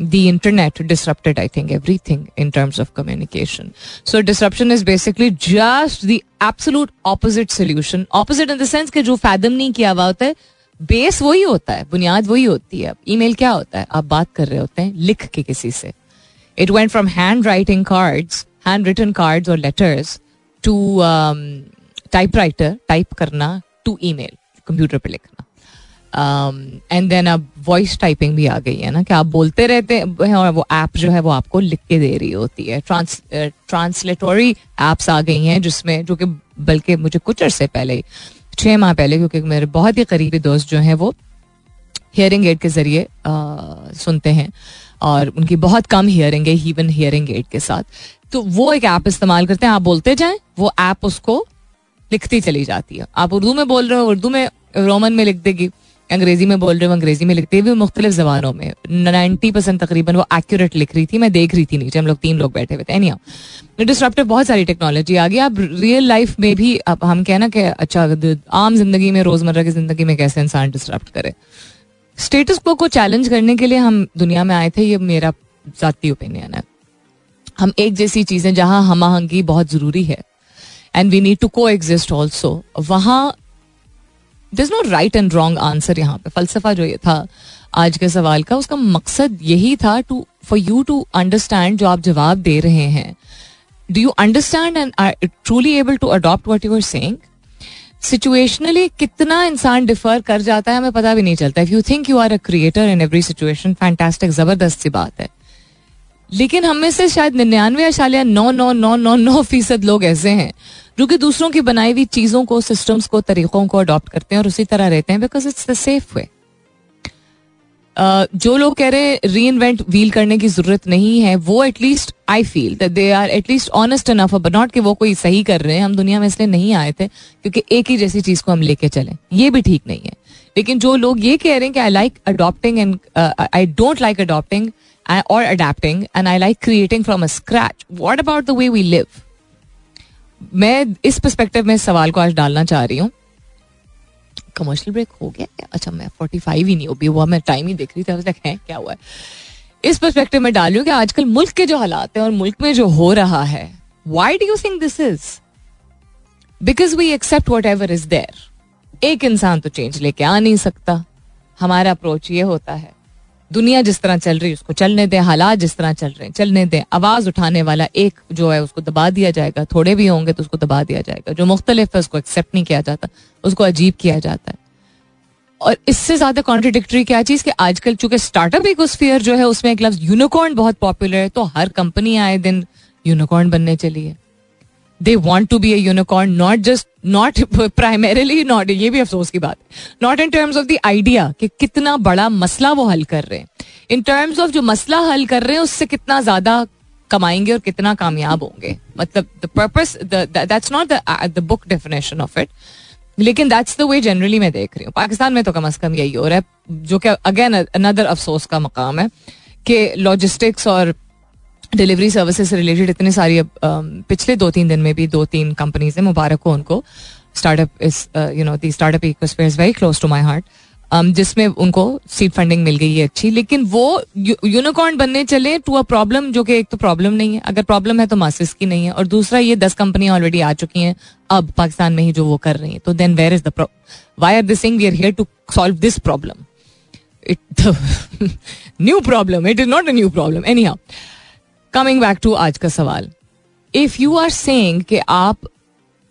the internet disrupted i think everything in terms of communication so disruption is basically just the absolute opposite solution opposite in the sense कि जो fathom नहीं किया हुआ होता है बेस वही होता है बुनियाद वही होती है ईमेल क्या होता है आप बात कर रहे होते हैं लिख के किसी से it went from handwriting cards hand written cards और लेटर्स टू टाइपराइटर टाइप करना टू ईमेल कंप्यूटर पे लिखना and then अब वॉइस टाइपिंग भी आ गई है ना, कि आप बोलते रहते हैं और वो ऐप जो है वो आपको लिख के दे रही होती है। ट्रांस ट्रांसलेटोरी एप्स आ गई हैं जिसमें, जो कि बल्कि मुझे कुछ अरसे पहले छः माह पहले, क्योंकि मेरे बहुत ही करीबी दोस्त जो हैं वो हियरिंग एड के ज़रिए सुनते हैं और उनकी बहुत कम हियरिंग है इवन हियरिंग एड के साथ। तो वो एक ऐप इस्तेमाल करते हैं, आप बोलते जाएँ, वो ऐप उसको लिखती चली जाती है। आप उर्दू में बोल रहे हो, उर्दू में रोमन में लिख देगी। अंग्रेज़ी में बोल रहे हो, अंग्रेज़ी में लिखते हुए मुख्तलिफ़ जबानों में। नाइन्टी परसेंट तकरीबन वो एक्यूरेट लिख रही थी, मैं देख रही थी नीचे, हम लोग तीन लोग बैठे हुए थे। एनी डिस्ट्रप्टिव बहुत सारी टेक्नोलॉजी आ गई। आप रियल लाइफ में भी अब हम कहना कि अच्छा आम ज़िंदगी में, रोज़मर्रा की ज़िंदगी में कैसे इंसान डिस्ट्रप्ट करे। स्टेटस को को चैलेंज करने के लिए हम दुनिया में आए थे, ये मेरा जाती ओपिनियन है। हम एक जैसी चीज़ें, जहाँ हम आहंगी बहुत ज़रूरी है। And we need to coexist also वहाँ this no right and wrong answer यहाँ पे। फलसफा जो ये था, आज के सवाल का, उसका मकसद यही था to for you to understand जो आप जवाब दे रहे हैं। Do you understand and truly able to adopt what you're saying situationally कितना इंसान डिफर कर जाता है, हमें पता भी नहीं चलता। If you think you are a creator in every situation fantastic ज़बरदस्त सी बात है। लेकिन हम में से शायद निन्यानवे अशालिया नौ नौ नौ नौ नौ फ़ीसद लोग ऐसे हैं, जो कि दूसरों की बनाई हुई चीज़ों को सिस्टम्स को, तरीकों को अडॉप्ट करते हैं और उसी तरह रहते हैं because it's the safe way जो लोग कह रहे हैं री इन्वेंट व्हील करने की ज़रूरत नहीं है, वो at least I feel they are at least honest enough but not कि वो कोई सही कर रहे हैं, हम दुनिया में इसलिए नहीं आए थे, क्योंकि एक ही जैसी चीज़ को हम लेके चले, ये भी ठीक नहीं है। लेकिन जो लोग ये कह रहे हैं कि I like adopting and I don't like adopting और adapting and I like creating from a scratch what about the way we live मैं इस परस्पेक्टिव में इस सवाल को आज डालना चाह रही हूँ। कमर्शियल ब्रेक हो गया? क्या अच्छा मैं फोर्टी फाइव ही नहीं हो हुआ, मैं टाइम ही देख रही थी है, क्या हुआ है? इस परस्पेक्टिव में डाल रही हूँ कि आजकल मुल्क के जो हालात हैं और मुल्क में जो हो रहा है why do you think this is because we accept whatever is there एक इंसान तो चेंज लेके आ नहीं सकता। हमारा अप्रोच ये होता है। दुनिया जिस तरह चल रही है, उसको चलने दें, हालात जिस तरह चल रहे हैं, चलने दें। आवाज़ उठाने वाला एक जो है, उसको दबा दिया जाएगा। थोड़े भी होंगे तो उसको दबा दिया जाएगा। जो मुख्तलिफ़ है, उसको एक्सेप्ट नहीं किया जाता, उसको अजीब किया जाता है। और इससे ज़्यादा कॉन्ट्रोडिक्टरी क्या चीज़ कि आजकल चूँकि स्टार्टअप इकोस्फीयर जो है, उसमें एक लफ्ज यूनिकॉर्न बहुत पॉपुलर है तो हर कंपनी आए दिन यूनिकॉर्न बनने चली है। They want to be a unicorn not just not primarily not ये भी अफसोस की बात। Not in terms of the idea कि कितना बड़ा मसला वो हल कर रहे हैं। इन टर्म्स ऑफ़ जो मसला हल कर रहे हैं, उससे कितना ज़्यादा कमाएँगे और कितना कामयाब होंगे। मतलब the purpose that's not the book definition of it लेकिन दैट्स द वे जनरली मैं देख रही हूँ। पाकिस्तान में तो कम अज कम यही हो रहा है, जो कि अगेन अनदर अफसोस का मकाम है कि लॉजिस्टिक्स और डिलीवरी सर्विसेज़ से रिलेटेड इतनी सारी अब पिछले दो तीन दिन में भी दो तीन कंपनीज़ हैं, मुबारक हो उनको। Startup is you know the startup is very close to my heart जिसमें उनको सीट फंडिंग मिल गई है अच्छी, लेकिन वो यूनिकॉर्न बनने चले टू अ प्रॉब्लम जो कि एक तो प्रॉब्लम नहीं है। अगर प्रॉब्लम है तो मासिस की नहीं है। और दूसरा, ये दस कंपनियाँ ऑलरेडी आ चुकी हैं, अब पाकिस्तान में ही जो वो कर रही हैं। तो then where is the why are this we are here to solve this problem it new problem it is not a new problem anyhow coming back to आज का सवाल. इफ़ यू आर सेइंग कि आप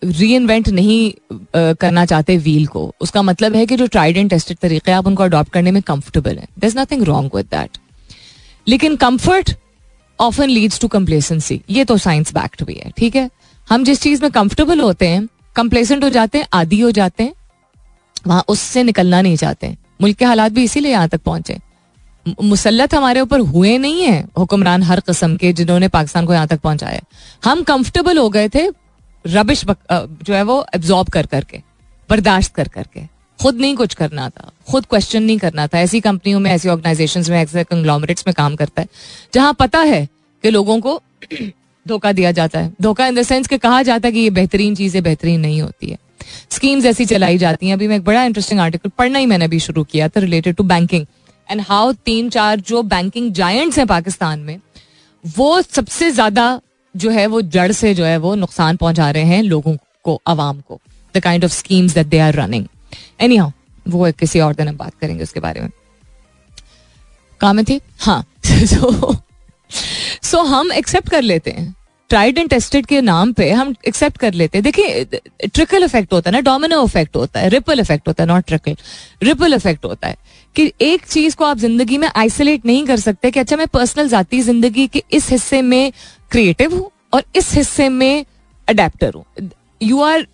री invent नहीं uh, करना चाहते wheel को उसका मतलब है कि जो ट्राइड एंड टेस्टेड तरीके आप उनको अडॉप्ट करने में कंफर्टेबल है. There is nothing wrong with that लेकिन comfort often leads to complacency ये तो साइंस बैक्ट भी है ठीक है? हम जिस चीज़ में कंफर्टेबल होते हैं कंप्लेसेंट हो जाते हैं आदि हो जाते हैं वहाँ उससे निकलना नहीं चाहते मुल्क के हालात भी इसीलिए यहाँ तक पहुँचे मुसलत हमारे ऊपर हुए नहीं है हुक्मरान हर कस्म के जिन्होंने पाकिस्तान को यहाँ तक पहुँचाया हम कंफर्टेबल हो गए थे रबिश जो है वो एब्जॉर्ब कर करके, बर्दाश्त कर करके। खुद नहीं कुछ करना था, खुद क्वेश्चन नहीं करना था। ऐसी कंपनियों में, ऐसी ऑर्गेनाइजेशन में, ऐसे कंग्लोमरेट्स में काम करता है, जहाँ पता है कि लोगों को धोखा दिया जाता है। धोखा इन द सेंस कि कहा जाता है कि ये बेहतरीन चीज़ें बेहतरीन नहीं होती है। स्कीम्स ऐसी चलाई जाती हैं। अभी मैं एक बड़ा इंटरेस्टिंग आर्टिकल पढ़ना ही मैंने अभी शुरू किया था related to banking and how तीन चार जो बैंकिंग जायंट्स हैं पाकिस्तान में वो सबसे ज़्यादा जो है वो जड़ से जो है वो नुकसान पहुँचा रहे हैं लोगों को आवाम को the kind of schemes that they are running anyhow वो किसी और दिन हम बात करेंगे उसके बारे में। कहा में थी हाँ सो so, हम एक्सेप्ट कर लेते हैं। ट्राइड एंड टेस्टेड के नाम पे हम एक्सेप्ट कर लेते हैं। देखिए ट्रिकल इफ़ेक्ट होता है ना डोमिनो इफ़ेक्ट होता है रिपल इफ़ेक्ट होता है नॉट ट्रिकल रिपल इफ़ेक्ट होता है। कि एक चीज़ को आप ज़िंदगी में आइसोलेट नहीं कर सकते कि अच्छा मैं पर्सनल जाती ज़िंदगी के इस हिस्से में क्रिएटिव हूँ और इस हिस्से में अडेप्टर हूँ। यू आर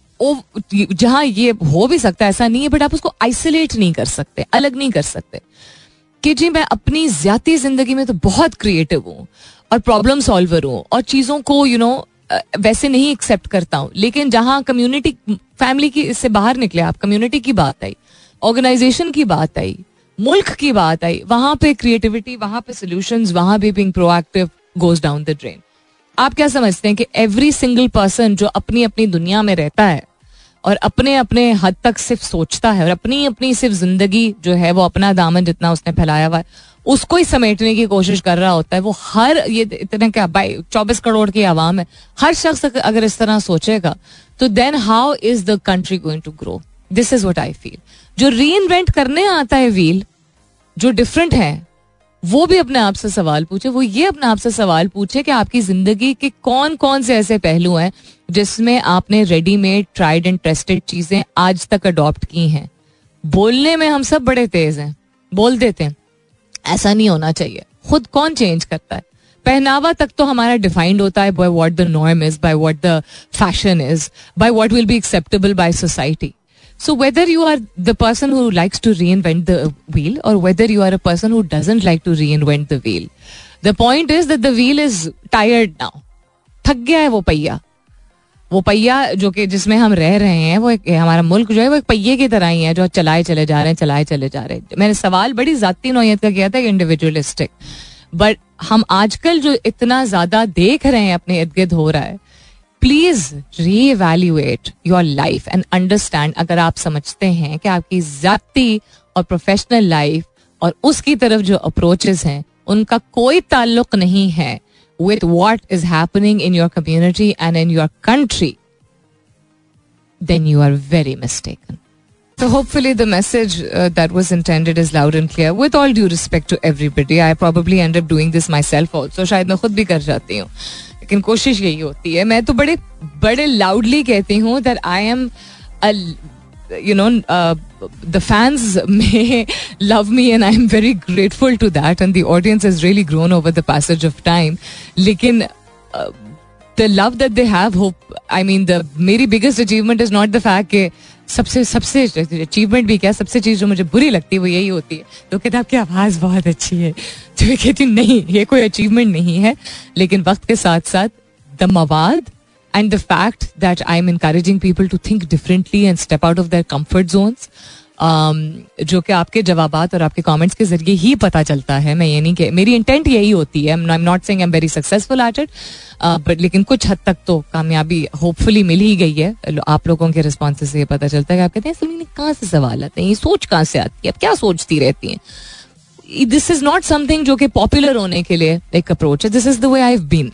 जहाँ ये हो भी सकता है ऐसा नहीं है बट आप उसको आइसोलेट नहीं कर सकते अलग नहीं कर सकते। कि जी मैं अपनी ज़्यादा ज़िंदगी में तो बहुत क्रिएटिव हूँ और प्रॉब्लम सॉल्वर हूँ और चीज़ों को यू you नो know, वैसे नहीं एक्सेप्ट करता हूँ। लेकिन जहाँ कम्युनिटी फैमिली की इससे बाहर निकले आप कम्युनिटी की बात आई ऑर्गेनाइजेशन की बात आई मुल्क की बात आई, वहाँ पे क्रिएटिविटी वहाँ पे सोल्यूशन वहाँ भी being proactive goes down the drain आप क्या समझते हैं कि एवरी सिंगल पर्सन जो अपनी अपनी दुनिया में रहता है और अपने अपने हद तक सिर्फ़ सोचता है और अपनी अपनी सिर्फ़ ज़िंदगी जो है वो अपना दामन जितना उसने फैलाया हुआ है, उसको ही समेटने की कोशिश कर रहा होता है, वो हर, ये इतने क्या, बाई, चौबीस करोड़ की आवाम है, हर शख्स अगर इस तरह सोचेगा तो then how is the country going to grow this is what I feel जो री इन्वेंट करने आता है व्हील जो डिफरेंट है, वो भी अपने आप से सवाल पूछे, वो ये अपने आप से सवाल पूछे कि आपकी ज़िंदगी के कौन कौन से ऐसे पहलू हैं जिसमें आपने रेडीमेड ट्राइड एंड टेस्टेड चीज़ें आज तक अडॉप्ट की हैं। बोलने में हम सब बड़े तेज हैं, बोल देते हैं, ऐसा नहीं होना चाहिए। खुद कौन चेंज करता है? पहनावा तक तो हमारा डिफाइंड होता है by what the norm is by what the fashion is by what will be acceptable by society so whether you are the person who likes to reinvent the wheel or whether you are a person who doesn't like to reinvent the wheel the point is that the wheel is tired now थक गया है वो पहिया। वो पहिया जो कि जिसमें हम रह रहे हैं, वो एक हमारा मुल्क जो है, वो एक पहिए की तरह ही है, जो चलाए चले जा रहे हैं, चलाए चले जा रहे हैं। मैंने सवाल बड़ी जाती नोयत का किया था इंडिविजुअलिस्टिक बट हम आजकल जो इतना ज़्यादा देख रहे हैं, अपने इर्द गिर्द हो रहा है please reevaluate your life and understand अगर आप समझते हैं कि आपकी जाति और प्रोफेशनल लाइफ और उसकी तरफ़ जो अप्रोचेस हैं उनका कोई ताल्लुक नहीं है with what is happening in your community and in your country then you are very mistaken So hopefully the message uh, that was intended is loud and clear. With all due respect to everybody, I probably end up doing this myself also. शायद मैं खुद भी कर जाती हूँ लेकिन कोशिश यही होती है। मैं तो बड़े बड़े लाउडली कहती हूँ that I am you know the fans may love me and I am very grateful to that and the audience is really grown over the passage of time लेकिन the love that they have hope I mean the मेरी biggest achievement is not the fact के सबसे सबसे achievement भी क्या, सबसे चीज़ जो मुझे बुरी लगती है, वो यही होती है। तो कहते आपकी आवाज़ बहुत अच्छी है। तो मैं कहती नहीं, ये कोई अचीवमेंट नहीं है। लेकिन वक्त के साथ साथ द मवाद and the fact that I am encouraging people to think differently and step out of their comfort zones जो कि आपके जवाब और आपके कमेंट्स के ज़रिए ही पता चलता है। मैं ये नहीं कि मेरी इंटेंट यही होती है। I am not saying very successful at it but लेकिन कुछ हद तक तो कामयाबी होपफुली मिल ही गई है। आप लोगों के रिस्पॉन्स से ये पता चलता है कि आप कहते हैं सलीनी कहाँ से सवाल आते हैं? ये सोच कहाँ से आती है? आप क्या सोचती रहती हैं? दिस इज़ नॉट समथिंग जो कि पॉपुलर होने के लिए एक अप्रोच है। This is the way I been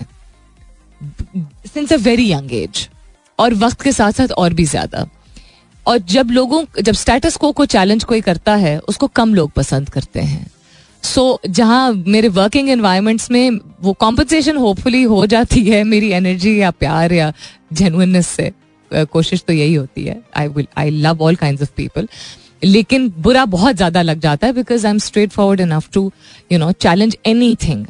since a very young age और वक्त के साथ साथ और भी ज़्यादा। और जब लोगों जब स्टेटस को को चैलेंज कोई करता है उसको कम लोग पसंद करते हैं। सो so, जहाँ मेरे वर्किंग एनवायरमेंट्स में वो कॉम्पनसेशन होपफुली हो जाती है मेरी एनर्जी या प्यार या जेनुइननेस से कोशिश तो यही होती है। I will I love all kind of people लेकिन बुरा बहुत ज़्यादा लग जाता है because I am straightforward enough to you know challenge anything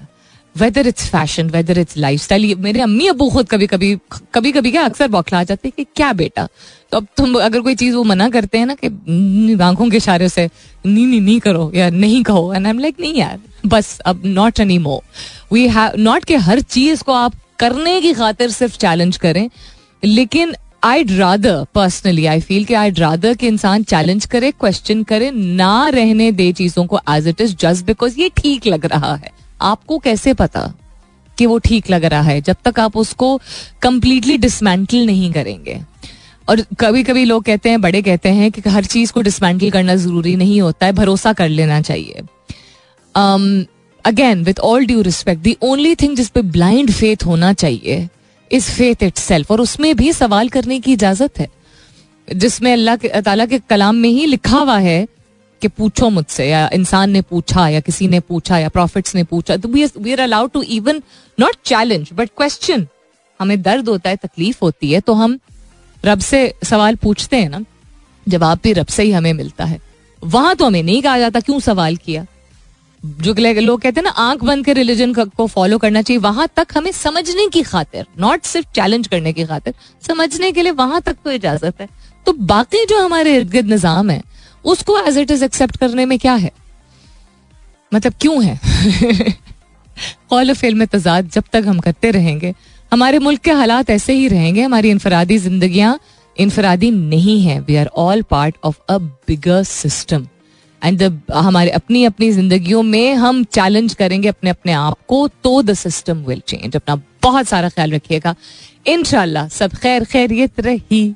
whether it's fashion whether it's lifestyle मेरे अम्मी अबू खुद कभी कभी कभी कभी क्या अक्सर बौखला जाते हैं कि क्या बेटा? तो अब तुम अगर कोई चीज़ वो मना करते हैं ना कि आँखों के इशारे से नी नी नहीं करो, या नहीं कहो एंड आई एम लाइक नहीं यार, बस अब not anymore we have not के हर चीज़ को आप करने की खातिर सिर्फ़ चैलेंज करें, लेकिन I rather personally I feel कि आई रादर कि इंसान चैलेंज करे क्वेश्चन करे, ना रहने दे चीज़ों को as it is just because ये ठीक लग रहा है। आपको कैसे पता कि वो ठीक लग रहा है जब तक आप उसको कंप्लीटली डिसमेंटल नहीं करेंगे? और कभी कभी लोग कहते हैं, बड़े कहते हैं कि हर चीज़ को डिसमेंटल करना ज़रूरी नहीं होता है, भरोसा कर लेना चाहिए। Again with all due respect the only thing जिस पे ब्लाइंड फेथ होना चाहिए इज़ फेथ इट और उसमें भी सवाल करने की इजाज़त है। जिसमें अल्लाह के, ताला के कलाम में ही लिखा हुआ है कि पूछो मुझसे, या इंसान ने पूछा, या किसी ने पूछा, या प्रॉफिट्स ने पूछा तो we are allowed to even not challenge but question हमें दर्द होता है, तकलीफ़ होती है तो हम रब से सवाल पूछते हैं ना। जवाब भी रब से ही हमें मिलता है। वहाँ तो हमें नहीं कहा जाता, क्यों सवाल किया? जो लोग कहते हैं ना, आँख बंद के रिलीजन को फॉलो करना चाहिए, वहाँ तक हमें समझने की खातिर नॉट सिर्फ़ चैलेंज करने की खातिर, समझने के लिए वहाँ तक तो इजाज़त है। तो बाकी जो हमारे इर्द गिर्द निज़ाम है उसको एज इट इज़ एक्सेप्ट करने में क्या है? मतलब क्यों है? कौल फेल में तजाद जब तक हम करते रहेंगे, हमारे मुल्क के हालात ऐसे ही रहेंगे, हमारी इनफरादी जिंदगियाँ इनफरादी नहीं है। We are all part of a bigger system and जब हमारे अपनी अपनी जिंदगियों में हम चैलेंज करेंगे अपने अपने आप को तो द सिस्टम विल चेंज अपना बहुत सारा ख्याल रखिएगा। इनशाला सब खैर खैरियत रही।